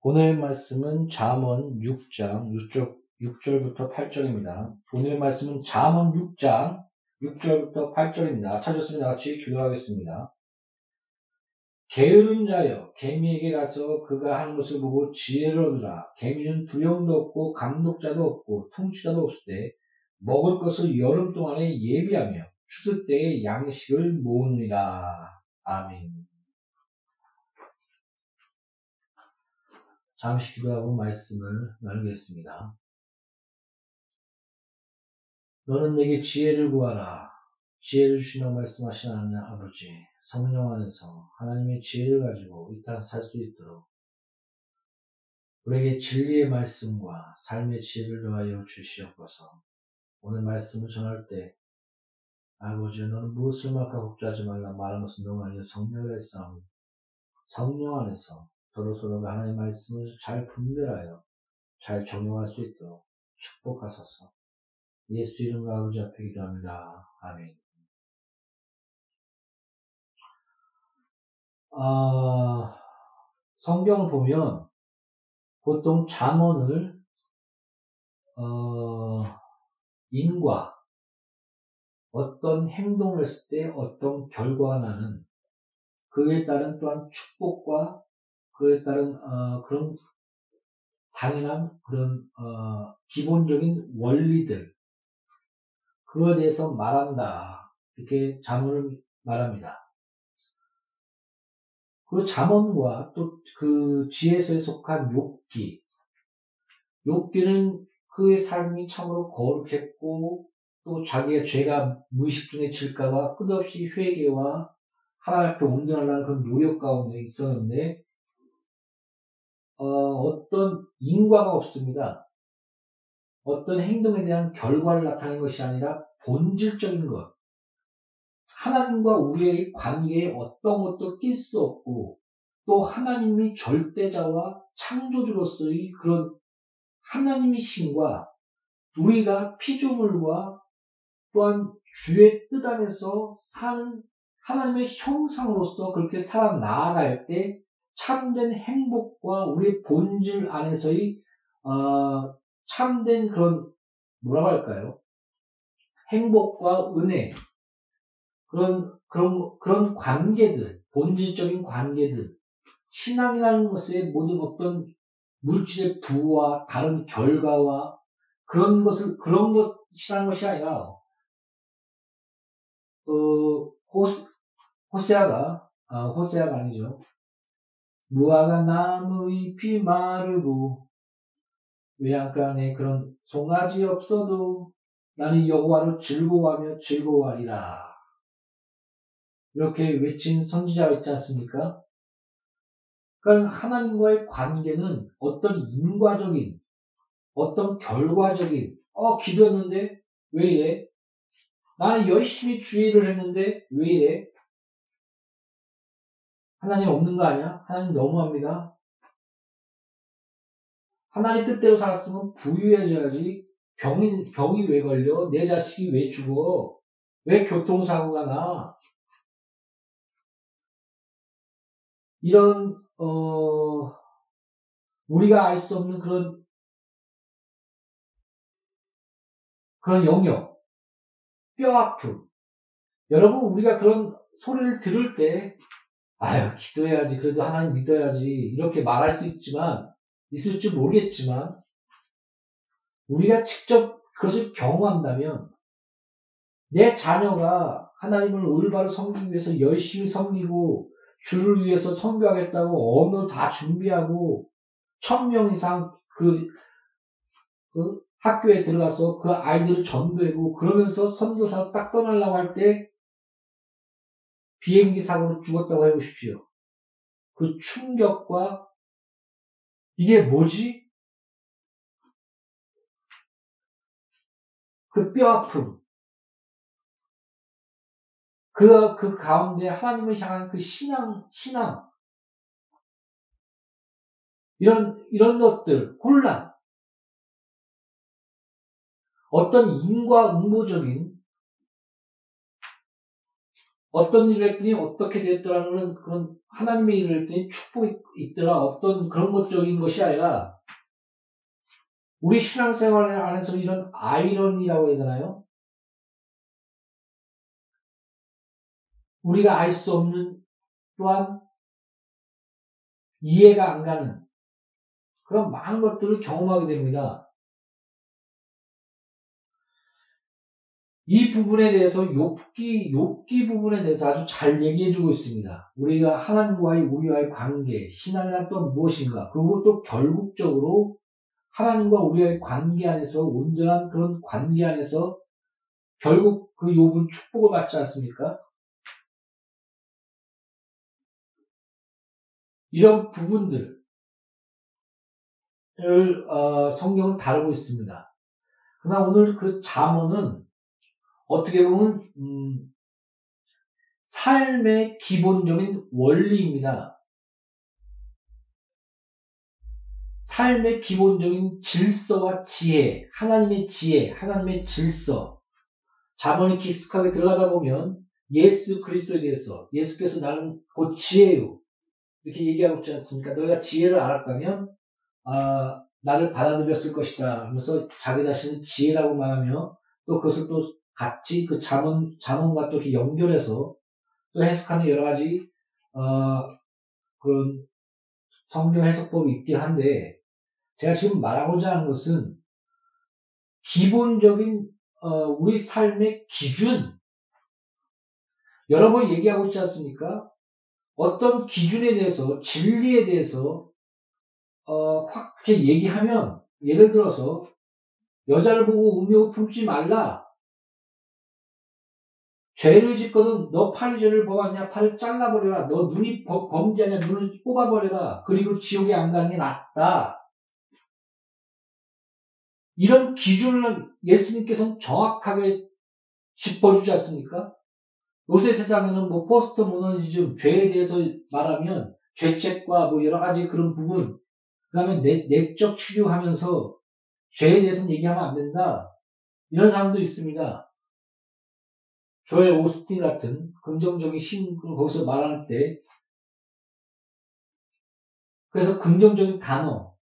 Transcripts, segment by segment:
오늘 말씀은 잠언 6장 6절, 6절부터 8절입니다. 오늘 말씀은 잠언 6장 6절부터 8절입니다. 찾았으면 같이 기도하겠습니다. 게으른 자여 개미에게 가서 그가 하는 것을 보고 지혜를 얻으라. 개미는 두령도 없고 감독자도 없고 통치자도 없으되 먹을 것을 여름 동안에 예비하며 추수 때에 양식을 모으느니라. 아멘. 잠시 기도하고 말씀을 나누겠습니다. 너는 내게 지혜를 구하라. 지혜를 주시며 말씀하신 하나님 아버지, 성령 안에서 하나님의 지혜를 가지고 이 땅 살 수 있도록 우리에게 진리의 말씀과 삶의 지혜를 더하여 주시옵소서. 오늘 말씀을 전할 때 아버지 너는 무엇을 말까 걱정하지 말라 말한 것은 너무 아니여 성령의 싸움 성령 안에서 서로서로가 하나님의 말씀을 잘 분별하여 잘 적용할 수 있도록 축복하소서 예수 이름으로 아버지 앞에 기도합니다. 아멘 아, 성경을 보면 보통 잠언을 어, 인과 어떤 행동을 했을 때 어떤 결과가 나는 그에 따른 또한 축복과 그에 따른 어, 그런 당연한 그런 어, 기본적인 원리들 그거에 대해서 말한다 이렇게 자문을 말합니다. 그 잠언과 또 그 지혜서에 속한 욕기 욕기는 그의 삶이 참으로 거룩했고 또 자기의 죄가 무의식 중에 질까봐 끝없이 회개와 하나님 앞에 온전하려는 그런 노력 가운데 있었는데 어, 떤 인과가 없습니다. 어떤 행동에 대한 결과를 나타내는 것이 아니라 본질적인 것. 하나님과 우리의 관계에 어떤 것도 낄 수 없고 또 하나님이 절대자와 창조주로서의 그런 하나님의 신과 우리가 피조물과 또한 주의 뜻 안에서 사는 하나님의 형상으로서 그렇게 살아 나아갈 때 참된 행복과 우리의 본질 안에서의 어, 참된 그런 뭐라고 할까요? 행복과 은혜 그런 그런 그런 관계들 본질적인 관계들 신앙이라는 것의 모든 어떤 물질의 부와 다른 결과와 그런 것을 그런 것이라는 것이 아니라 어, 호세, 호세아가 아, 호세아가 아니죠. 무화과 나무의 피 마르고 외양간에 그런 송아지 없어도 나는 여호와를 즐거워하며 즐거워하리라. 이렇게 외친 선지자가 있지 않습니까? 그러니까 하나님과의 관계는 어떤 인과적인, 어떤 결과적인, 어, 기도했는데 왜 이래? 나는 열심히 주의를 했는데 왜 이래? 하나님 없는 거 아니야? 하나님 너무합니다. 하나님 뜻대로 살았으면 부유해져야지. 병이, 병이 왜 걸려? 내 자식이 왜 죽어? 왜 교통사고가 나? 이런, 어, 우리가 알 수 없는 그런, 그런 영역, 뼈 아픔. 여러분, 우리가 그런 소리를 들을 때, 아유, 기도해야지. 그래도 하나님 믿어야지. 이렇게 말할 수 있지만, 있을 줄 모르겠지만, 우리가 직접 그것을 경험한다면, 내 자녀가 하나님을 올바로 섬기기 위해서 열심히 섬기고, 주를 위해서 선교하겠다고 언어 다 준비하고, 천 명 이상 그, 그 학교에 들어가서 그 아이들을 전도하고, 그러면서 선교사 딱 떠나려고 할 때, 비행기 사고로 죽었다고 해보십시오. 그 충격과 이게 뭐지? 그 뼈아픔. 그, 그 가운데 하나님을 향한 그 신앙, 신앙. 이런, 이런 것들, 혼란. 어떤 인과응보적인 어떤 일을 했더니 어떻게 됐더라는 그런 하나님의 일을 했더니 축복이 있더라. 어떤 그런 것적인 것이 아니라 우리 신앙생활 안에서 이런 아이러니라고 해야 되나요? 우리가 알 수 없는 또한 이해가 안 가는 그런 많은 것들을 경험하게 됩니다. 이 부분에 대해서 욥기 욥기 부분에 대해서 아주 잘 얘기해 주고 있습니다. 우리가 하나님과의 우리와의 관계, 신앙이란 또 무엇인가? 그리고 또 결국적으로 하나님과 우리와의 관계 안에서 온전한 그런 관계 안에서 결국 그 욥은 축복을 받지 않습니까? 이런 부분들을 어, 성경은 다루고 있습니다. 그러나 오늘 그 잠언은 어떻게 보면 음, 삶의 기본적인 원리입니다. 삶의 기본적인 질서와 지혜, 하나님의 지혜, 하나님의 질서. 자본이 깊숙하게 들어가다 보면 예수 그리스도에 대해서 예수께서 나는 곧 지혜요. 이렇게 얘기하고 있지 않습니까? 너희가 지혜를 알았다면 아, 나를 받아들였을 것이다. 하면서 자기 자신을 지혜라고 말하며 또 그것을 또 같이 그 자문, 자문과 또 이렇게 연결해서 또 해석하는 여러 가지, 어, 그런 성경 해석법이 있긴 한데, 제가 지금 말하고자 하는 것은 기본적인, 어, 우리 삶의 기준, 여러 번 얘기하고 있지 않습니까? 어떤 기준에 대해서, 진리에 대해서, 어, 확, 이렇게 얘기하면, 예를 들어서, 여자를 보고 음욕 품지 말라. 죄를 짓거든 너 팔이 죄를 범하냐? 팔을 잘라버려라. 너 눈이 범죄하냐? 눈을 뽑아버려라. 그리고 지옥에 안 가는 게 낫다. 이런 기준을 예수님께서는 정확하게 짚어주지 않습니까? 요새 세상에는 뭐 포스트 모너니즘 죄에 대해서 말하면 죄책과 뭐 여러 가지 그런 부분 그 다음에 내적 치료하면서 죄에 대해서는 얘기하면 안 된다. 이런 사람도 있습니다 조엘 오스틴 같은 긍정적인 신을 거기서 말할 때 그래서 긍정적인 단어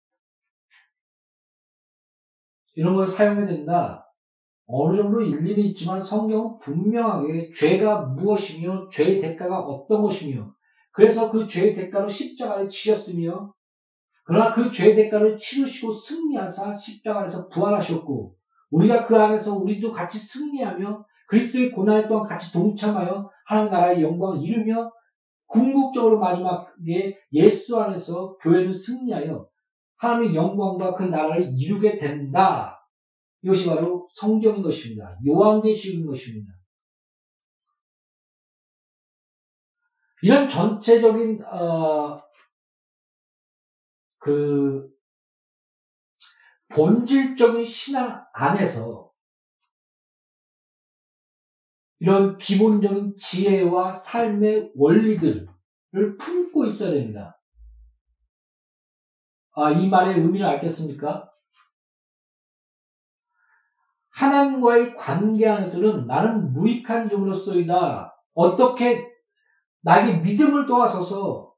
이런 걸 사용해야 된다. 어느 정도 일리는 있지만 성경은 분명하게 죄가 무엇이며 죄의 대가가 어떤 것이며 그래서 그 죄의 대가로 십자가에 치셨으며 그러나 그 죄의 대가를 치르시고 승리하사 십자가에서 부활하셨고 우리가 그 안에서 우리도 같이 승리하며 그리스도의 고난에 또한 같이 동참하여 하나님 나라의 영광을 이루며 궁극적으로 마지막에 예수 안에서 교회는 승리하여 하나님의 영광과 그 나라를 이루게 된다. 이것이 바로 성경인 것입니다. 요한계시인 것입니다. 이런 전체적인 어, 그 본질적인 신앙 안에서 이런 기본적인 지혜와 삶의 원리들을 품고 있어야 됩니다. 아, 이 말의 의미를 알겠습니까? 하나님과의 관계 안에서는 나는 무익한 종으로서이다. 어떻게 나에게 믿음을 도와서서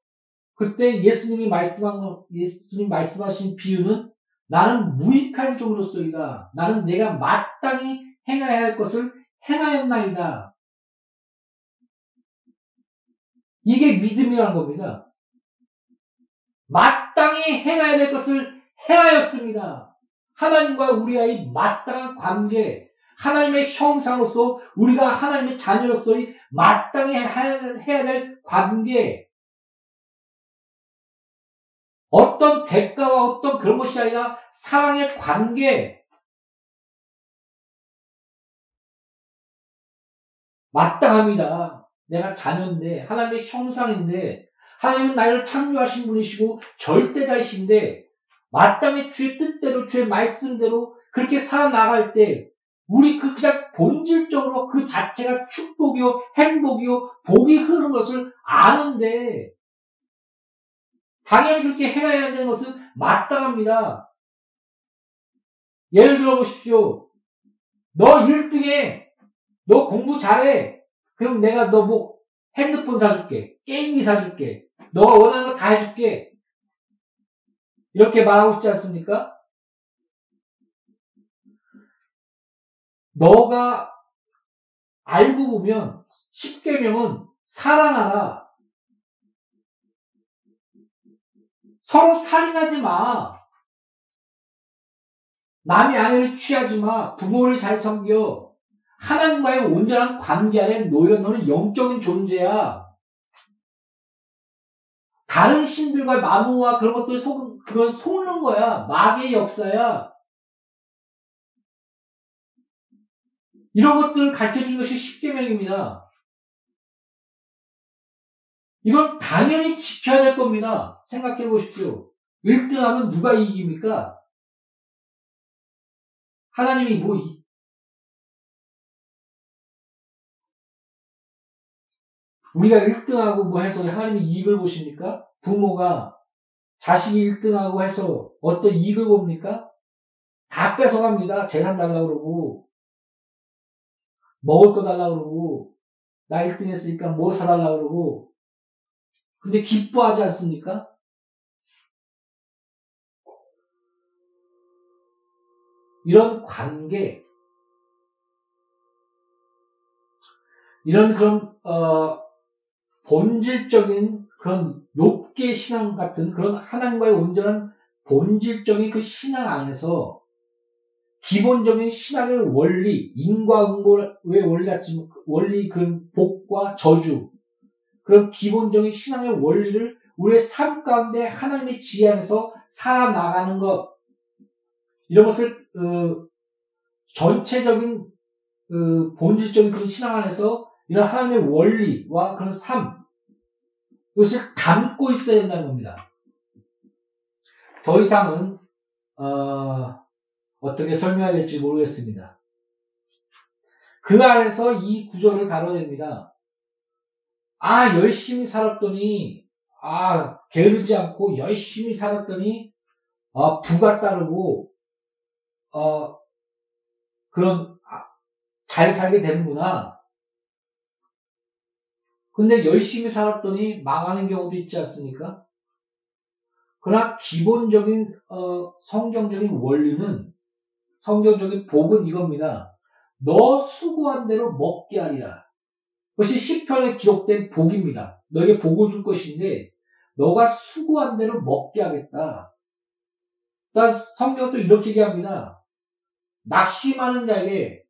그때 예수님이 말씀한 예수님 말씀하신 비유는 나는 무익한 종으로서이다. 나는 내가 마땅히 행해야 할 것을 행하였나이다. 이게 믿음이라는 겁니다. 마땅히 행해야 될 것을 행하였습니다. 하나님과 우리와의 마땅한 관계, 하나님의 형상으로서 우리가 하나님의 자녀로서의 마땅히 해야 될 관계, 어떤 대가와 어떤 그런 것이 아니라 사랑의 관계, 마땅합니다. 내가 자녀인데, 하나님의 형상인데, 하나님은 나를 창조하신 분이시고, 절대자이신데, 마땅히 주의 뜻대로, 주의 말씀대로 그렇게 살아나갈 때, 우리 그 그냥 본질적으로 그 자체가 축복이요, 행복이요, 복이 흐르는 것을 아는데, 당연히 그렇게 행해야 되는 것은 마땅합니다. 예를 들어 보십시오. 너 1등에 너 공부 잘해. 그럼 내가 너 뭐 핸드폰 사줄게. 게임기 사줄게. 너가 원하는 거 다 해줄게. 이렇게 말하고 있지 않습니까? 너가 알고 보면 10계명은 사랑하라. 서로 살인하지 마. 남의 아내를 취하지 마. 부모를 잘 섬겨. 하나님과의 온전한 관계 안에 놓여 너는 영적인 존재야. 다른 신들과 나무와 그런 것들 속, 그건 속는 거야. 마귀의 역사야. 이런 것들을 가르쳐 준 것이 10계명입니다. 이건 당연히 지켜야 될 겁니다. 생각해 보십시오. 1등하면 누가 이깁니까? 하나님이 뭐, 우리가 1등하고 뭐 해서 하나님이 이익을 보십니까? 부모가 자식이 1등하고 해서 어떤 이익을 봅니까? 다 뺏어갑니다. 재산 달라고 그러고, 먹을 거 달라고 그러고, 나 1등 했으니까 뭐 사달라고 그러고, 근데 기뻐하지 않습니까? 이런 관계, 이런 그런 어, 본질적인 그런 욕계 신앙 같은 그런 하나님과의 온전한 본질적인 그 신앙 안에서 기본적인 신앙의 원리, 인과응보의 원리 같지만 원리 그 복과 저주 그런 기본적인 신앙의 원리를 우리의 삶 가운데 하나님의 지혜 안에서 살아나가는 것 이런 것을 어, 전체적인 어, 본질적인 그런 신앙 안에서 이런 하나님의 원리와 그런 삶 이것을 담고 있어야 된다는 겁니다. 더 이상은 어, 어떻게 설명해야 될지 모르겠습니다. 그 안에서 이 구절을 다뤄냅니다. 아, 열심히 살았더니, 아, 게으르지 않고 열심히 살았더니, 아, 부가 따르고, 어, 그런, 아, 잘 살게 되는구나. 근데 열심히 살았더니 망하는 경우도 있지 않습니까? 그러나 기본적인, 어, 성경적인 원리는, 성경적인 복은 이겁니다. 너 수고한 대로 먹게 하리라. 그것이 시편에 기록된 복입니다. 너에게 복을 줄 것인데 너가 수고한 대로 먹게 하겠다. 그러니까 성경도 이렇게 얘기합니다. 낙심하는 자에게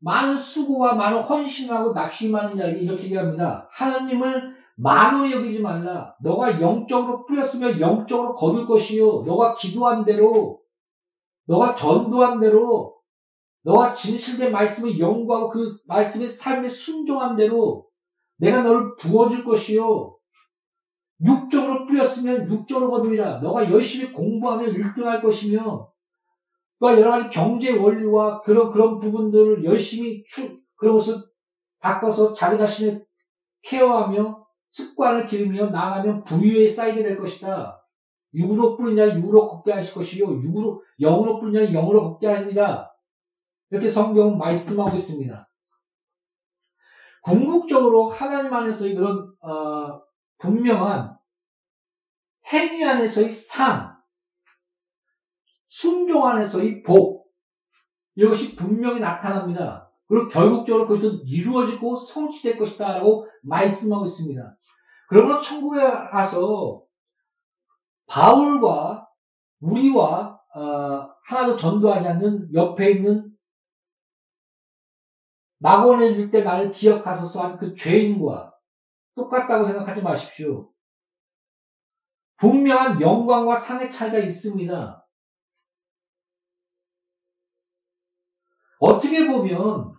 많은 수고와 많은 헌신하고 낙심하는 자에게 이렇게 얘기합니다. 하나님을 만원히 여기지 말라. 너가 영적으로 뿌렸으면 영적으로 거둘 것이요. 너가 기도한 대로, 너가 전도한 대로, 너가 진실된 말씀을 연구하고 그 말씀의 삶에 순종한 대로 내가 너를 부어줄 것이요. 육적으로 뿌렸으면 육적으로 거두리라. 너가 열심히 공부하면 1등할 것이며 또 여러 가지 경제 원리와 그런 그런 부분들을 열심히 추, 그런 것을 바꿔서 자기 자신을 케어하며 습관을 기르며 나아가면 부유에 쌓이게 될 것이다. 육으로 뿌리냐 육으로 걷게 하실 것이요 육으로 영으로 뿌리냐 영으로 걷게 하니라. 이렇게 성경은 말씀하고 있습니다. 궁극적으로 하나님 안에서의 그런 어, 분명한 행위 안에서의 상, 순종 안에서의 복 이것이 분명히 나타납니다. 그리고 결국적으로 그것은 이루어지고 성취될 것이다 라고 말씀하고 있습니다. 그러므로 천국에 가서 바울과 우리와 어, 하나도 전도하지 않는 옆에 있는 낙원에 있을 때 나를 기억하소서 한 그 죄인과 똑같다고 생각하지 마십시오. 분명한 영광과 상의 차이가 있습니다. 어떻게 보면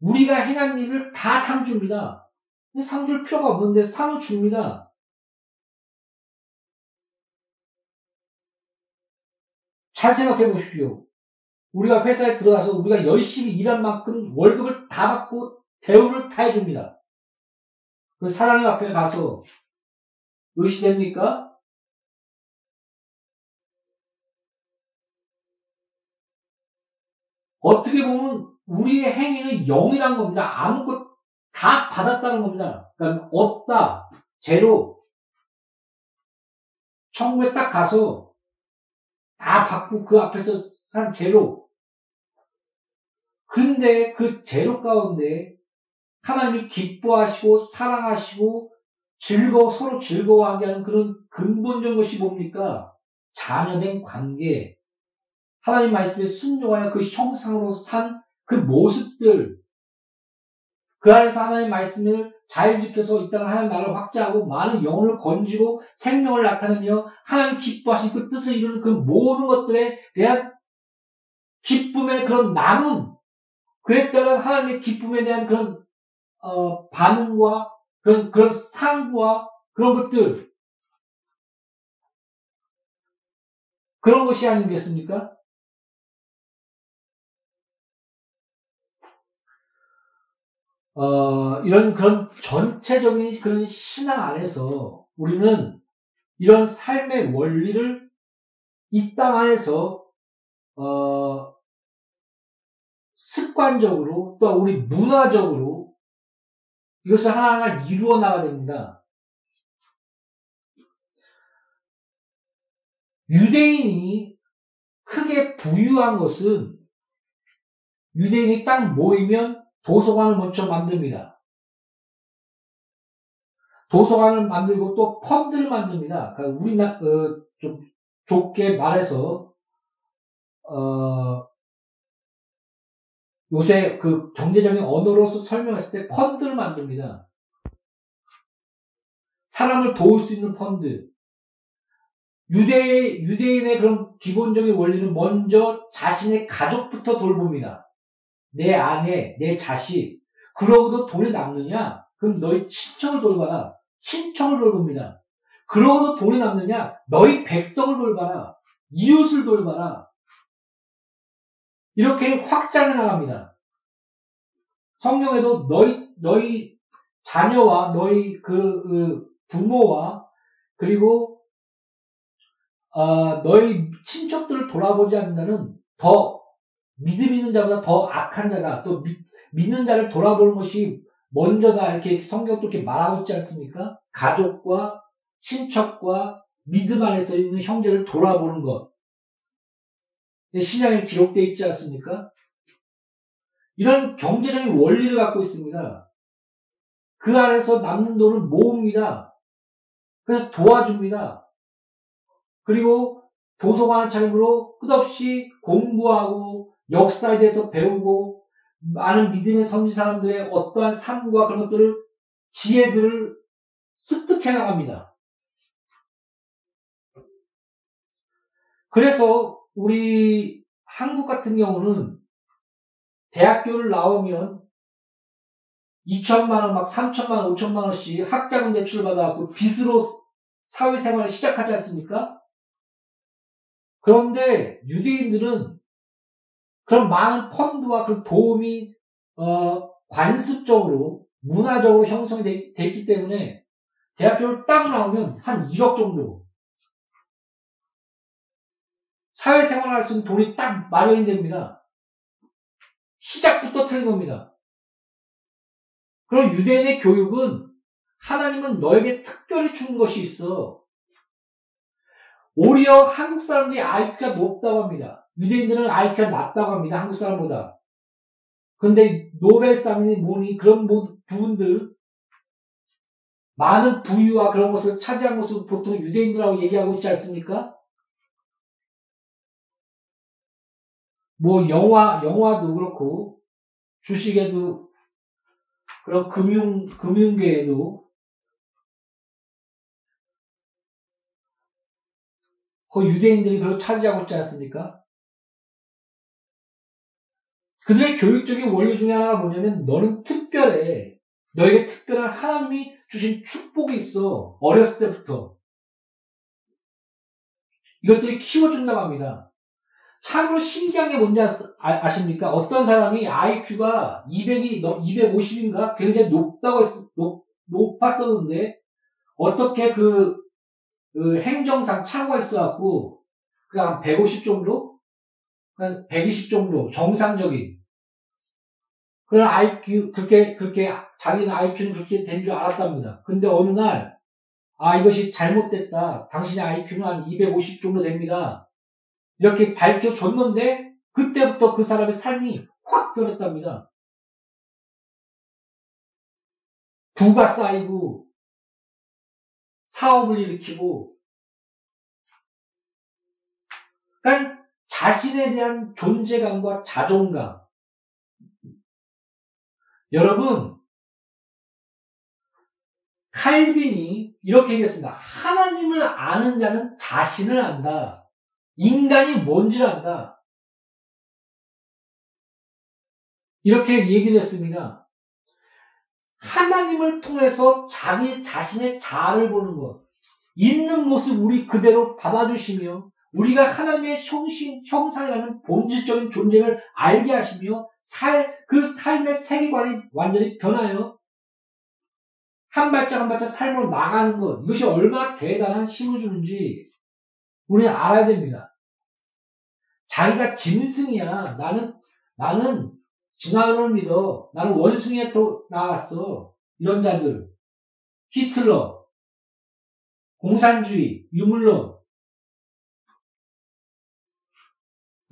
우리가 행한 일을 다 상 줍니다. 상 줄 필요가 없는데 상을 줍니다. 잘 생각해 보십시오. 우리가 회사에 들어가서 우리가 열심히 일한 만큼 월급을 다 받고 대우를 다 해줍니다. 그 사장님 앞에 가서 의시됩니까? 어떻게 보면 우리의 행위는 영이란 겁니다. 아무것 다 받았다는 겁니다. 그러니까 없다, 제로. 천국에 딱 가서 다 받고 그 앞에서 산 제로. 근데 그 제로 가운데 하나님이 기뻐하시고 사랑하시고 즐거워 서로 즐거워하게 하는 그런 근본적인 것이 뭡니까? 자녀된 관계. 하나님 말씀에 순종하여 그 형상으로 산 그 모습들. 그 안에서 하나님 말씀을 잘 지켜서 이 땅을 하나님 나라를 확장하고 많은 영혼을 건지고 생명을 나타내며 하나님 기뻐하신 그 뜻을 이루는 그 모든 것들에 대한 기쁨의 그런 나눔, 그에 따른 하나님의 기쁨에 대한 그런 어, 반응과 그런 그런 상과 그런 것들 그런 것이 아니겠습니까? 어, 이런 그런 전체적인 그런 신앙 안에서 우리는 이런 삶의 원리를 이 땅 안에서 어, 습관적으로 또 우리 문화적으로 이것을 하나하나 이루어 나가야 됩니다. 유대인이 크게 부유한 것은 유대인이 딱 모이면 도서관을 먼저 만듭니다. 도서관을 만들고 또 펀드를 만듭니다. 그러니까 우리나 어, 좀 좁게 말해서 어, 요새 그 경제적인 언어로서 설명했을 때 펀드를 만듭니다. 사람을 도울 수 있는 펀드. 유대, 유대인의 그런 기본적인 원리는 먼저 자신의 가족부터 돌봅니다. 내 아내, 내 자식. 그러고도 돈이 남느냐? 그럼 너희 친척을 돌봐라. 친척을 돌봅니다. 그러고도 돈이 남느냐? 너희 백성을 돌봐라. 이웃을 돌봐라. 이렇게 확장해 나갑니다. 성경에도 너희, 너희 자녀와 너희 그, 그 부모와 그리고 어, 너희 친척들을 돌아보지 않는다는 더 믿음 있는 자보다 더 악한 자다. 또 믿, 믿는 자를 돌아보는 것이 먼저다. 이렇게 성경도 이렇게 말하고 있지 않습니까? 가족과 친척과 믿음 안에서 있는 형제를 돌아보는 것. 신약에 기록되어 있지 않습니까? 이런 경제적인 원리를 갖고 있습니다. 그 안에서 남는 돈을 모읍니다. 그래서 도와줍니다. 그리고 도서관을 차림으로 끝없이 공부하고 역사에 대해서 배우고 많은 믿음의 선지 사람들의 어떠한 삶과 그런 것들을 지혜들을 습득해 나갑니다. 그래서 우리 한국 같은 경우는 대학교를 나오면 2천만 원, 막 3천만 원, 5천만 원씩 학자금 대출을 받아갖고 빚으로 사회생활을 시작하지 않습니까? 그런데 유대인들은 그런 많은 펀드와 그 도움이 어, 관습적으로 문화적으로 형성이 되, 됐기 때문에 대학교를 딱 나오면 한 1억 정도 사회생활 할 수 있는 돈이 딱 마련이 됩니다. 시작부터 틀린 겁니다. 그럼 유대인의 교육은 하나님은 너에게 특별히 주는 것이 있어. 오히려 한국 사람들이 IQ가 높다고 합니다. 유대인들은 IQ가 낮다고 합니다. 한국 사람보다. 근데 노벨상이 뭐니 그런 부분들 많은 부유와 그런 것을 차지한 것을 보통 유대인들하고 얘기하고 있지 않습니까? 뭐 영화 영화도 그렇고 주식에도 그런 금융 금융계에도 그 유대인들이 그걸 차지하고 있지 않습니까? 그들의 교육적인 원리 중에 하나가 뭐냐면 너는 특별해. 너에게 특별한 하나님이 주신 축복이 있어. 어렸을 때부터. 이것들이 키워준다고 합니다. 참으로 신기한 게 뭔지 아, 십니까 어떤 사람이 IQ가 200이, 250인가? 굉장히 높다고 했, 높, 높았었는데, 어떻게 그, 그 행정상 차고가 있어갖고, 그냥 150 정도? 그냥 120 정도, 정상적인. 그런 IQ, 그렇게, 그렇게, 자기는 IQ는 그렇게 된 줄 알았답니다. 근데 어느 날, 아, 이것이 잘못됐다. 당신의 IQ는 한 250 정도 됩니다. 이렇게 밝혀줬는데, 그때부터 그 사람의 삶이 확 변했답니다. 부가 쌓이고, 사업을 일으키고, 그러니까 자신에 대한 존재감과 자존감. 여러분, 칼빈이 이렇게 얘기했습니다. 하나님을 아는 자는 자신을 안다. 인간이 뭔지를 안다. 이렇게 얘기를 했습니다. 하나님을 통해서 자기 자신의 자아를 보는 것. 있는 모습 우리 그대로 받아주시며 우리가 하나님의 형신, 형상이라는 본질적인 존재를 알게 하시며 살, 그 삶의 세계관이 완전히 변하여 한 발짝 한 발짝 삶으로 나가는 것, 이것이 얼마나 대단한 힘을 주는지 우리는 알아야 됩니다. 자기가 짐승이야. 나는, 나는 진화론을 믿어. 나는 원숭이에 또 나왔어. 이런 자들. 히틀러, 공산주의, 유물론,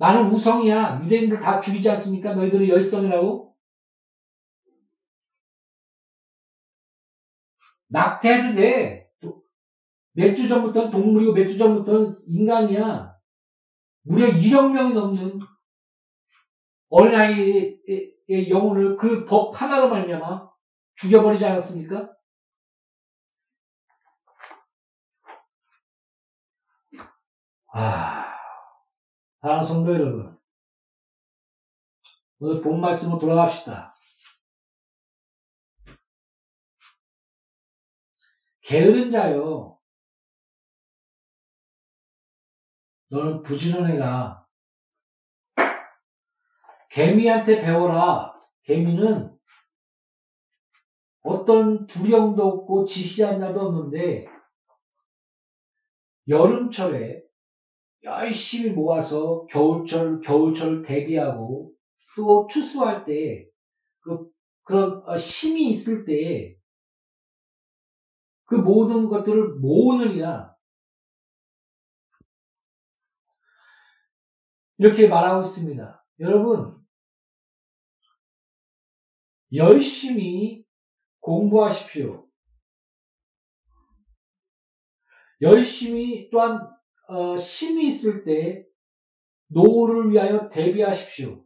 나는 우성이야. 유대인들 다 죽이지 않습니까? 너희들은 열성이라고? 낙태해도 돼. 몇 주 전부터 동물이고 몇 주 전부터는 인간이야. 무려 1억 명이 넘는 어린아이의 영혼을 그 법 하나로 말미암아 죽여버리지 않았습니까? 아... 사랑하는 성도 여러분, 오늘 본 말씀으로 돌아갑시다. 게으른 자요. 너는 부지런해라. 개미한테 배워라. 개미는 어떤 두려움도 없고 지시한 자도 없는데 여름철에 열심히 모아서 겨울철, 겨울철 대비하고 또 추수할 때 그, 그런 어, 힘이 있을 때그 모든 것들을 모으느니라. 이렇게 말하고 있습니다. 여러분, 열심히 공부하십시오. 열심히 또한 어, 힘이 있을 때 노후를 위하여 대비하십시오.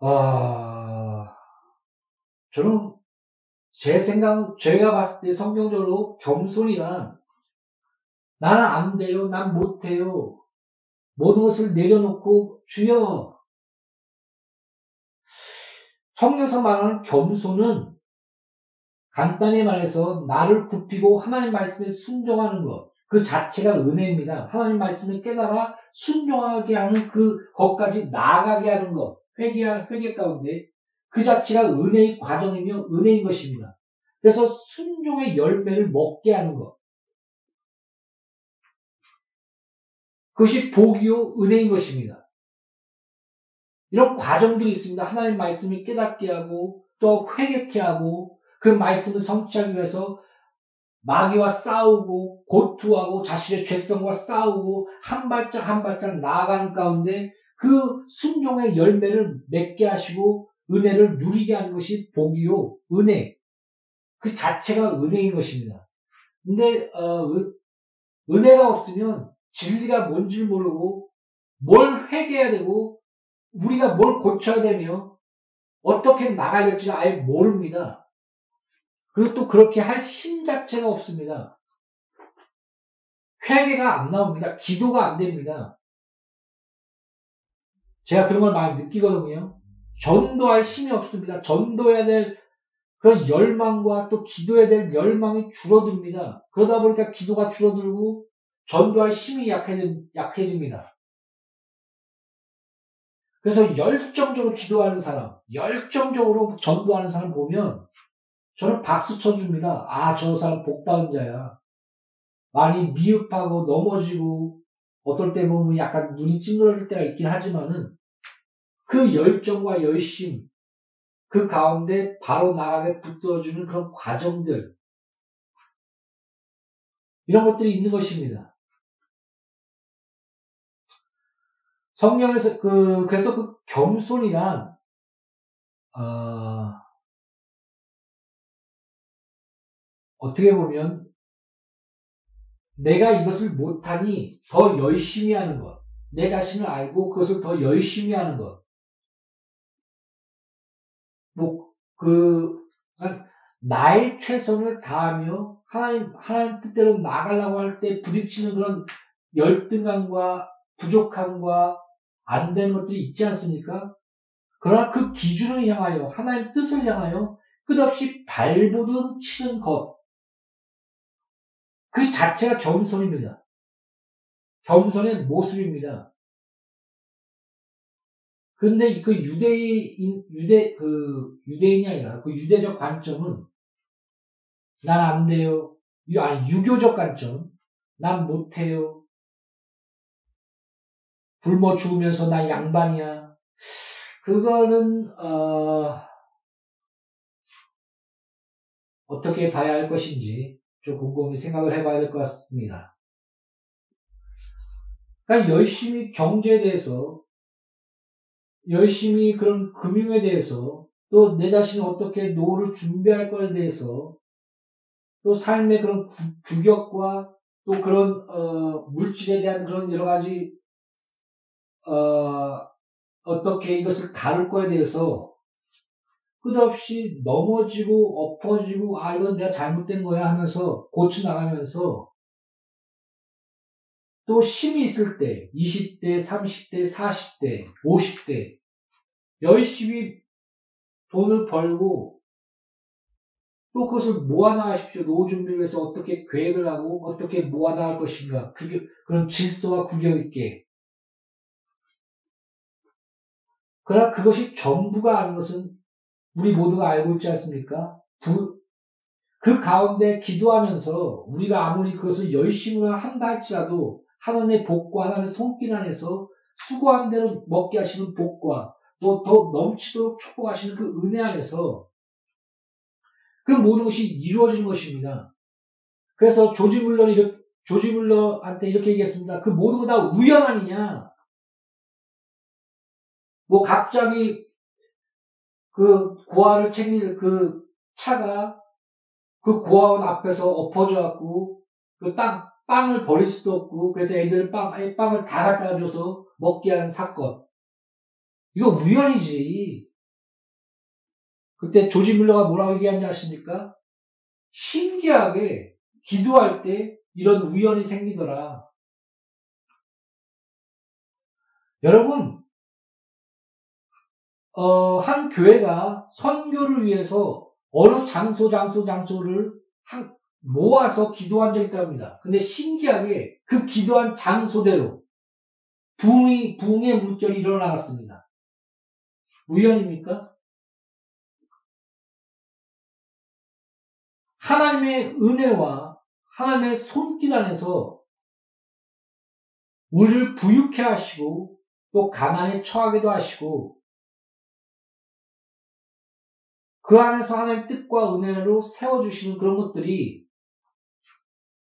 아, 저는 제 생각, 제가 봤을 때 성경적으로 겸손이란 나는 안 돼요, 난 못해요. 모든 것을 내려놓고 주여. 성경에서 말하는 겸손은 간단히 말해서 나를 굽히고 하나님 말씀에 순종하는 것. 그 자체가 은혜입니다. 하나님 말씀을 깨달아 순종하게 하는 그 것까지 나아가게 하는 것. 회개, 회개 가운데 그 자체가 은혜의 과정이며 은혜인 것입니다. 그래서 순종의 열매를 먹게 하는 것. 그것이 복이요, 은혜인 것입니다. 이런 과정들이 있습니다. 하나님 말씀을 깨닫게 하고, 또 회개케 하고, 그 말씀을 성취하기 위해서 마귀와 싸우고 고투하고 자신의 죄성과 싸우고 한 발짝 한 발짝 나아가는 가운데 그 순종의 열매를 맺게 하시고 은혜를 누리게 하는 것이 복이요 은혜 그 자체가 은혜인 것입니다. 근데 어, 은혜가 없으면 진리가 뭔지 모르고 뭘 회개해야 되고 우리가 뭘 고쳐야 되며 어떻게 나가야 될지 아예 모릅니다. 그리고 또 그렇게 할 힘 자체가 없습니다. 회개가 안 나옵니다. 기도가 안 됩니다. 제가 그런 걸 많이 느끼거든요. 전도할 힘이 없습니다. 전도해야 될 그런 열망과 또 기도해야 될 열망이 줄어듭니다. 그러다 보니까 기도가 줄어들고 전도할 힘이 약해집니다. 그래서 열정적으로 기도하는 사람, 열정적으로 전도하는 사람 보면 저는 박수 쳐줍니다. 아, 저 사람 복받은 자야. 많이 미흡하고 넘어지고, 어떨 때 보면 약간 눈이 찡그러질 때가 있긴 하지만은 그 열정과 열심, 그 가운데 바로 나가게 붙들어주는 그런 과정들, 이런 것들이 있는 것입니다. 성경에서 그 그래서 그 겸손이란 어, 어떻게 보면 내가 이것을 못하니 더 열심히 하는 것, 내 자신을 알고 그것을 더 열심히 하는 것. 뭐, 그, 나의 최선을 다하며 하나님, 하나님 뜻대로 나가려고 할 때 부딪히는 그런 열등감과 부족함과 안 되는 것들이 있지 않습니까? 그러나 그 기준을 향하여, 하나님 뜻을 향하여 끝없이 발버둥 치는 것. 그 자체가 겸손입니다. 겸손의 모습입니다. 근데 그 유대인, 유대, 그, 유대인이 아니라 그 유대적 관점은 난 안 돼요. 아니, 유교적 관점. 난 못해요. 굶어 죽으면서 나 양반이야. 그거는, 어, 어떻게 봐야 할 것인지 좀 곰곰이 생각을 해봐야 될 것 같습니다. 그러니까 열심히 경제에 대해서, 열심히 그런 금융에 대해서, 또 내 자신이 어떻게 노후를 준비할 것에 대해서, 또 삶의 그런 구, 격과 또 그런 어, 물질에 대한 그런 여러 가지 어, 어떻게 이것을 다룰 거에 대해서 끝없이 넘어지고 엎어지고 아 이건 내가 잘못된 거야 하면서 고쳐 나가면서 또 힘이 있을 때 20대, 30대, 40대, 50대 열심히 돈을 벌고 또 그것을 모아나가십시오. 노후 준비를 위해서 어떻게 계획을 하고 어떻게 모아나갈 것인가 구겨, 그런 질서와 구경 있게 그러나 그것이 전부가 아닌 것은 우리 모두가 알고 있지 않습니까? 부, 그 가운데 기도하면서 우리가 아무리 그것을 열심히 한다 할지라도 하나님의 복과 하나님의 손길 안에서 수고한 대로 먹게 하시는 복과 또 더 넘치도록 축복하시는 그 은혜 안에서 그 모든 것이 이루어지는 것입니다. 그래서 조지 물러는 이렇게, 조지 물러한테 이렇게 얘기했습니다. 그 모든 거 다 우연 아니냐? 뭐 갑자기 그 고아를 챙길 그 차가 그 고아원 앞에서 엎어져 갖고 그 땅, 빵을 버릴 수도 없고 그래서 애들 빵, 빵을 다 갖다 줘서 먹게 하는 사건. 이거 우연이지. 그때 조지 물러가 뭐라고 얘기하는지 아십니까? 신기하게 기도할 때 이런 우연이 생기더라. 여러분, 어, 한 교회가 선교를 위해서 어느 장소, 장소, 장소를 한, 모아서 기도한 적이 있다고 합니다. 근데 신기하게 그 기도한 장소대로 붕이, 붕의 물결이 일어나갔습니다. 우연입니까? 하나님의 은혜와 하나님의 손길 안에서 우리를 부유케 하시고 또 가난에 처하게도 하시고 그 안에서 하나님의 뜻과 은혜로 세워주시는 그런 것들이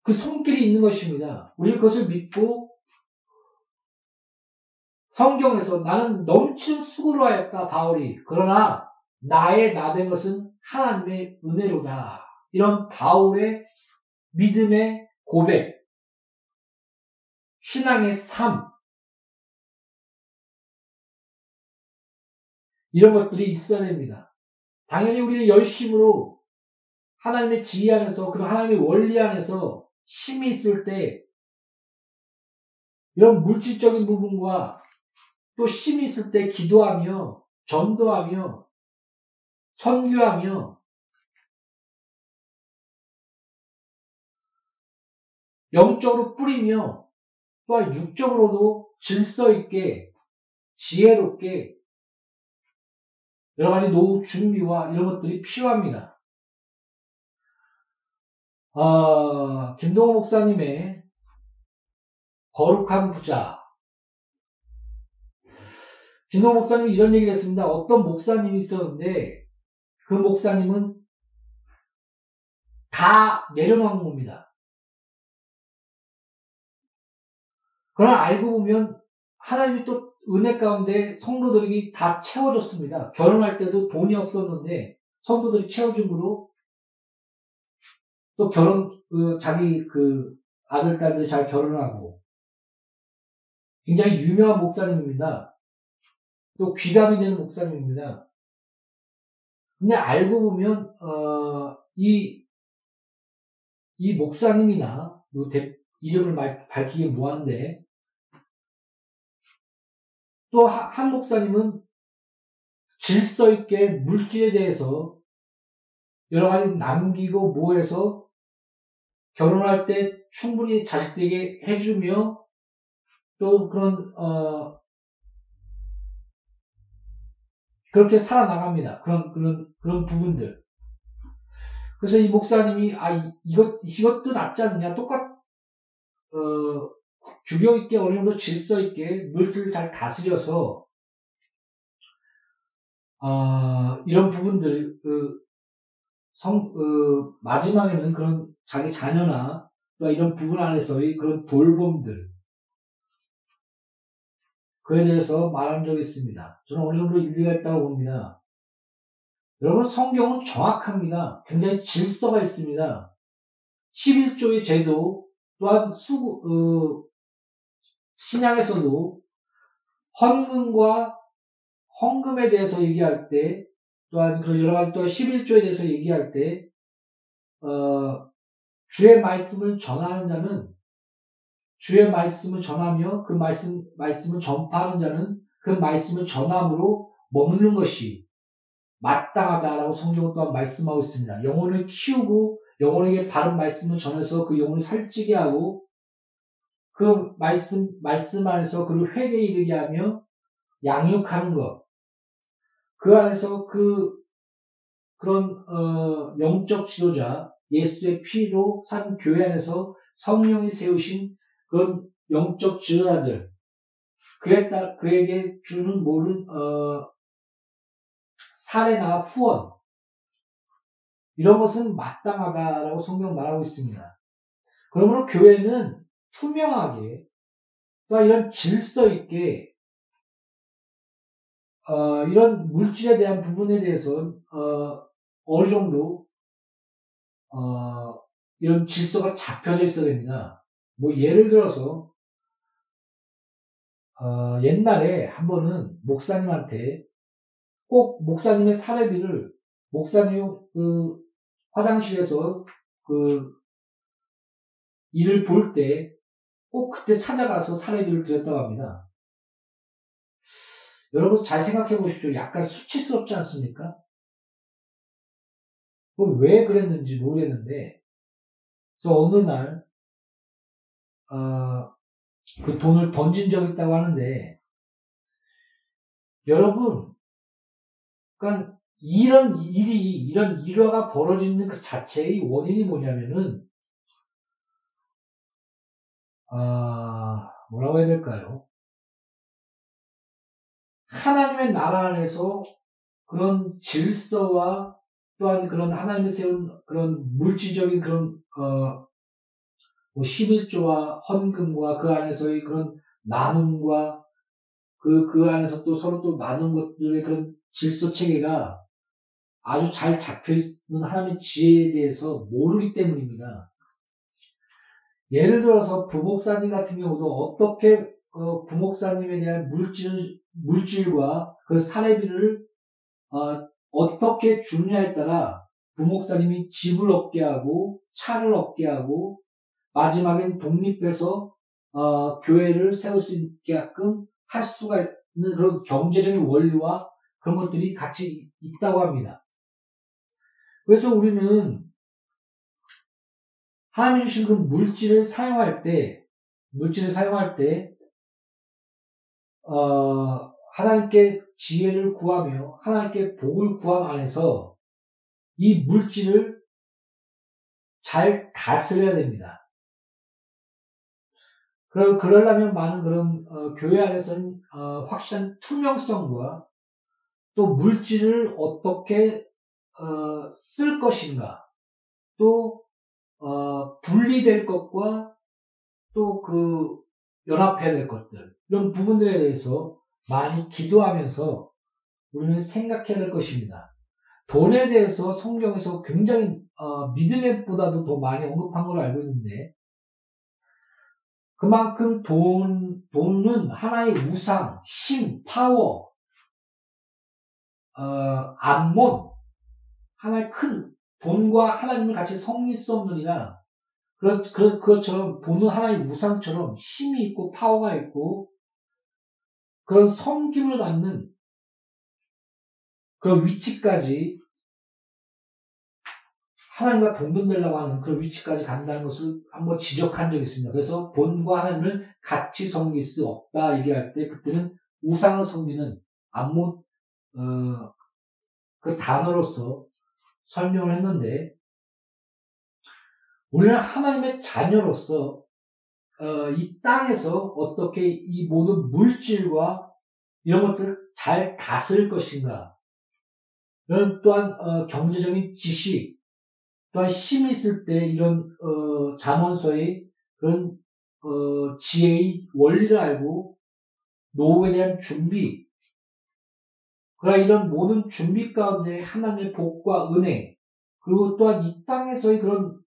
그 손길이 있는 것입니다. 우리 그것을 믿고 성경에서 나는 넘치는 수고를 하였다, 바울이. 그러나 나의 나 된 것은 하나님의 은혜로다. 이런 바울의 믿음의 고백, 신앙의 삶, 이런 것들이 있어야 됩니다. 당연히 우리는 열심으로 하나님의 지혜 안에서, 그런 하나님의 원리 안에서 힘이 있을 때, 이런 물질적인 부분과 또 힘이 있을 때 기도하며, 전도하며, 선교하며, 영적으로 뿌리며 또한 육적으로도 질서 있게 지혜롭게 여러 가지 노후 준비와 이런 것들이 필요합니다. 어, 김동호 목사님의 거룩한 부자. 김동 목사님이 이런 얘기를 했습니다. 어떤 목사님이 있었는데 그 목사님은 다 내려놓은 겁니다. 그러나 알고 보면 하나님이 또 은혜 가운데 성도들이 다 채워줬습니다. 결혼할 때도 돈이 없었는데 성도들이 채워줌으로 또 결혼 그 자기 그 아들 딸들이 잘 결혼하고 굉장히 유명한 목사님입니다. 또 귀감이 되는 목사님입니다. 근데 알고 보면 어, 이, 이 목사님이나 그 대, 이름을 밝히기 뭐한데 또 한 목사님은 질서 있게 물질에 대해서 여러 가지 남기고 뭐해서 결혼할 때 충분히 자식들에게 해주며 또 그런 어 그렇게 살아나갑니다. 그런 그런 그런 부분들. 그래서 이 목사님이 아 이것 이것도 낫지 않느냐 똑같 어 규격 있게 어느 정도 질서 있게 물질을 잘 다스려서 어, 이런 부분들 그 성, 그 마지막에는 그런 자기 자녀나 이런 부분 안에서의 그런 돌봄들 그에 대해서 말한 적이 있습니다. 저는 어느 정도 일리가 있다고 봅니다. 여러분 성경은 정확합니다. 굉장히 질서가 있습니다. 11조의 제도 또한 수, 어, 신약에서도 헌금과 헌금에 대해서 얘기할 때 또한 그런 여러 가지 또 11조에 대해서 얘기할 때 어, 주의 말씀을 전하는 자는 주의 말씀을 전하며 그 말씀 말씀을 전파하는 자는 그 말씀을 전함으로 머무는 것이 마땅하다라고 성경은 또한 말씀하고 있습니다. 영혼을 키우고 영혼에게 바른 말씀을 전해서 그 영혼을 살찌게 하고 그 말씀, 말씀 안에서 그를 회개에 이르게 하며 양육하는 것. 그 안에서 그, 그런, 어, 영적 지도자, 예수의 피로 산 교회 안에서 성령이 세우신 그런 영적 지도자들, 그에 따, 그에게 주는 모든, 어, 사례나 후원, 이런 것은 마땅하다라고 성경 말하고 있습니다. 그러므로 교회는 투명하게 또 이런 질서 있게 어, 이런 물질에 대한 부분에 대해서 어, 어느 정도 어, 이런 질서가 잡혀져 있어야 됩니다. 뭐 예를 들어서 어, 옛날에 한 번은 목사님한테 꼭 목사님의 사례비를 목사님 그 화장실에서 그 일을 볼 때 꼭 그때 찾아가서 사례비를 드렸다고 합니다. 여러분 잘 생각해 보십시오. 약간 수치스럽지 않습니까? 왜 그랬는지 모르겠는데, 그래서 어느 날, 어, 그 돈을 던진 적이 있다고 하는데, 여러분, 그러니까 이런 일이, 이런 일화가 벌어지는 그 자체의 원인이 뭐냐면은, 아, 뭐라고 해야 될까요? 하나님의 나라 안에서 그런 질서와 또한 그런 하나님이 세운 그런 물질적인 그런 어, 뭐 11조와 헌금과 그 안에서의 그런 나눔과 그, 그 안에서 또 서로 또 나눈 것들의 그런 질서 체계가 아주 잘 잡혀 있는 하나님의 지혜에 대해서 모르기 때문입니다. 예를 들어서 부목사님 같은 경우도 어떻게 어, 부목사님에 대한 물질, 물질과 그 사례비를 어, 어떻게 주느냐에 따라 부목사님이 집을 얻게 하고 차를 얻게 하고 마지막엔 독립해서 어, 교회를 세울 수 있게끔 할 수가 있는 그런 경제적인 원리와 그런 것들이 같이 있다고 합니다. 그래서 우리는 하나님이 주신 그 물질을 사용할 때, 물질을 사용할 때, 어, 하나님께 지혜를 구하며 하나님께 복을 구함 안에서 이 물질을 잘 다스려야 됩니다. 그러, 그러려면 많은 그런, 어, 교회 안에서는, 어, 확실한 투명성과 또 물질을 어떻게, 어, 쓸 것인가, 또, 어, 분리될 것과 또 그 연합해야 될 것들, 이런 부분들에 대해서 많이 기도하면서 우리는 생각해야 될 것입니다. 돈에 대해서 성경에서 굉장히 어, 믿음에 보다도 더 많이 언급한 걸로 알고 있는데 그만큼 돈, 돈은 하나의 우상, 힘, 파워, 어, 안몬, 하나의 큰 돈과 하나님을 같이 성릴 수 없느니라. 그렇, 그, 그것처럼 돈은 하나의 우상처럼 힘이 있고 파워가 있고 그런 섬김을 받는 그런 위치까지 하나님과 동등되려고 하는 그런 위치까지 간다는 것을 한번 지적한 적이 있습니다. 그래서 본과 하나님을 같이 섬길 수 없다 얘기할 때 그때는 우상을 섬기는 안못 어, 그 단어로서 설명을 했는데 우리는 하나님의 자녀로서 어, 이 땅에서 어떻게 이 모든 물질과 이런 것들을 잘 다스릴 것인가? 이런 또한 어, 경제적인 지식, 또한 힘이 있을 때 이런 어, 자문서의 그런 어, 지혜의 원리를 알고 노후에 대한 준비, 그러나 이런 모든 준비 가운데 하나님의 복과 은혜, 그리고 또한 이 땅에서의 그런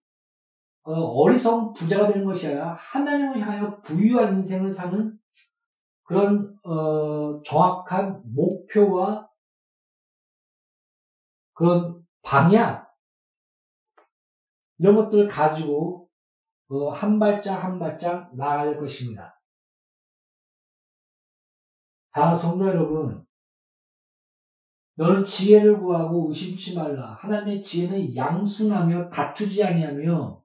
어, 리석은 부자가 되는 것이 아니라 하나님을 향하여 부유한 인생을 사는 그런 어, 정확한 목표와 그런 방향, 이런 것들을 가지고 어, 한 발짝 한 발짝 나아갈 것입니다. 사랑하는 성도 여러분, 너는 지혜를 구하고 의심치 말라. 하나님의 지혜는 양순하며 다투지 아니하며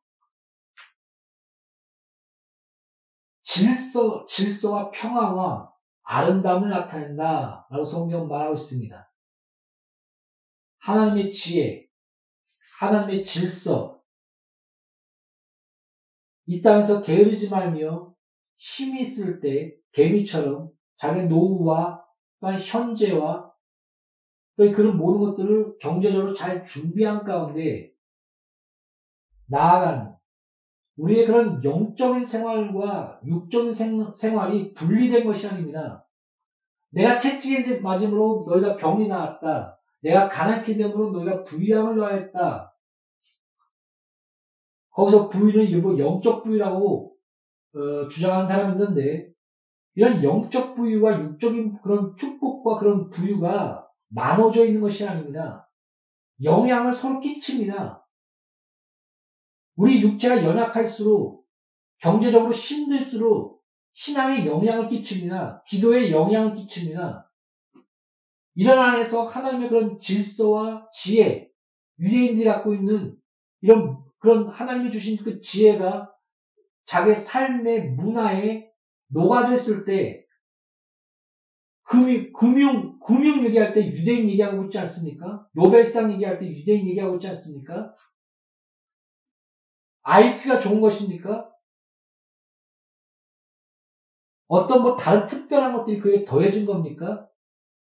질서, 질서와 평화와 아름다움을 나타낸다. 라고 성경 말하고 있습니다. 하나님의 지혜, 하나님의 질서, 이 땅에서 게으르지 말며 힘이 있을 때 개미처럼 자기 노후와 또한 현재와 또 그런 모든 것들을 경제적으로 잘 준비한 가운데 나아가는 우리의 그런 영적인 생활과 육적인 생, 활이 분리된 것이 아닙니다. 내가 채찍에 맞음으로 너희가 병이 나았다. 내가 가난케 됨으로 너희가 부유함을 더했다. 거기서 부유는 일부 영적 부유라고 어, 주장하는 사람이 있는데 이런 영적 부유와 육적인 그런 축복과 그런 부유가 나눠져 있는 것이 아닙니다. 영향을 서로 끼칩니다. 우리 육체가 연약할수록 경제적으로 힘들수록 신앙에 영향을 끼칩니다. 기도에 영향을 끼칩니다. 이런 안에서 하나님의 그런 질서와 지혜, 유대인들이 갖고 있는 이런 그런 하나님이 주신 그 지혜가 자기 삶의 문화에 녹아져 있을 때 금융, 금융, 금융 얘기할 때 유대인 얘기하고 있지 않습니까? 노벨상 얘기할 때 유대인 얘기하고 있지 않습니까? IQ가 좋은 것입니까? 어떤 뭐 다른 특별한 것들이 그에 더해진 겁니까?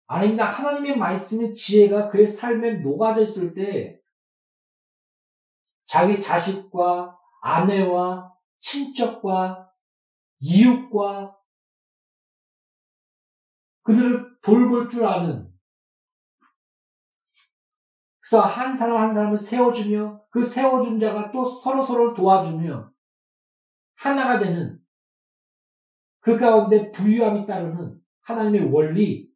아닙니다. 하나님의 말씀의 지혜가 그의 삶에 녹아져 있을 때 자기 자식과 아내와 친척과 이웃과 그들을 돌볼 줄 아는. 그래서 한 사람 한 사람을 세워주며 그 세워준 자가 또 서로 서로를 도와주며 하나가 되는 그 가운데 부유함이 따르는 하나님의 원리.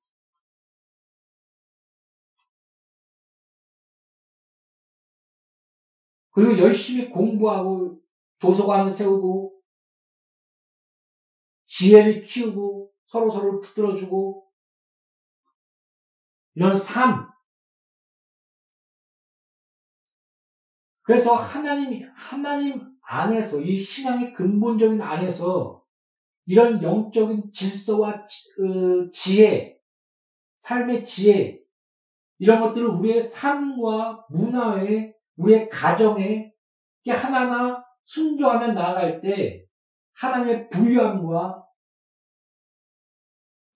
그리고 열심히 공부하고 도서관을 세우고 지혜를 키우고 서로 서로를 붙들어주고 이런 삶. 그래서 하나님이 하나님 안에서 이 신앙의 근본적인 안에서 이런 영적인 질서와 어, 지혜, 삶의 지혜 이런 것들을 우리의 삶과 문화에 우리의 가정에 하나하나 순종하며 나아갈 때 하나님의 부유함과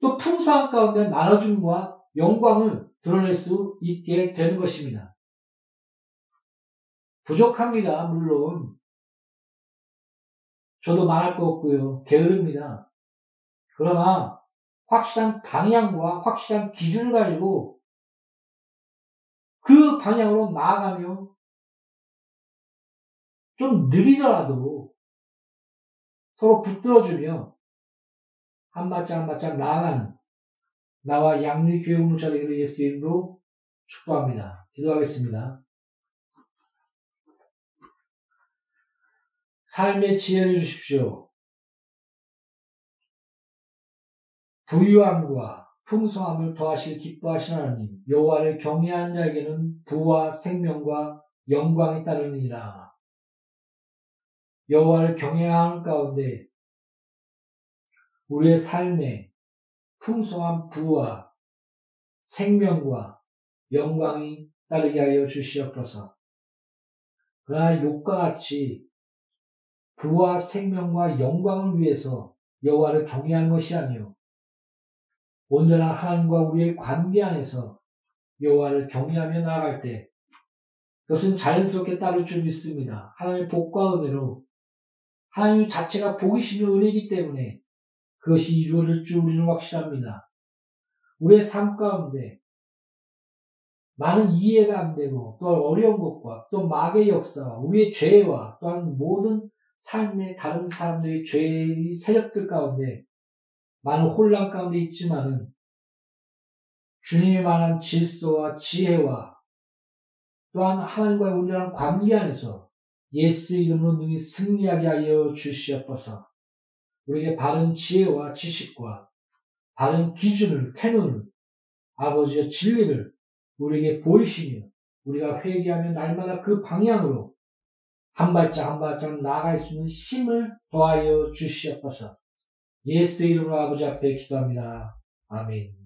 또 풍성한 가운데 나눠줌과 영광을 드러낼 수 있게 되는 것입니다. 부족합니다. 물론 저도 말할 거 없고요. 게으릅니다. 그러나 확실한 방향과 확실한 기준을 가지고 그 방향으로 나아가며 좀 느리더라도 서로 붙들어주며 한 발짝 한 발짝 나아가는 나와 양리 교육 목자 되기를 예수 이름으로 축복합니다. 기도하겠습니다. 삶의 지혜를 주십시오. 부유함과 풍성함을 더하실 기뻐하신 하나님, 여호와를 경외하는 자에게는 부와 생명과 영광이 따르니라. 여호와를 경외하는 가운데 우리의 삶에 풍성한 부와 생명과 영광이 따르게 하여 주시옵소서. 그러나 욕과 같이 부와 생명과 영광을 위해서 여호와를 경외하는 것이 아니요 온전한 하나님과 우리의 관계 안에서 여호와를 경외하며 나아갈 때 그것은 자연스럽게 따를 줄 믿습니다. 하나님의 복과 은혜로 하나님 자체가 복이시며 은혜이기 때문에 그것이 이루어질 줄 우리는 확실합니다. 우리의 삶 가운데 많은 이해가 안 되고 또 어려운 것과 또 마귀의 역사와 우리의 죄와 또한 모든 삶의 다른 사람들의 죄의 세력들 가운데 많은 혼란 가운데 있지만은 주님의 만한 질서와 지혜와 또한 하나님과의 온전한 관계 안에서 예수 이름으로 능히 승리하게 하여 주시옵소서. 우리에게 바른 지혜와 지식과 바른 기준을, 캐논을, 아버지의 진리를 우리에게 보이시며 우리가 회개하며 날마다 그 방향으로 한 발짝 한 발짝 나아갈 수 있는 힘을 더하여 주시옵소서. 예수 이름으로 아버지 앞에 기도합니다. 아멘.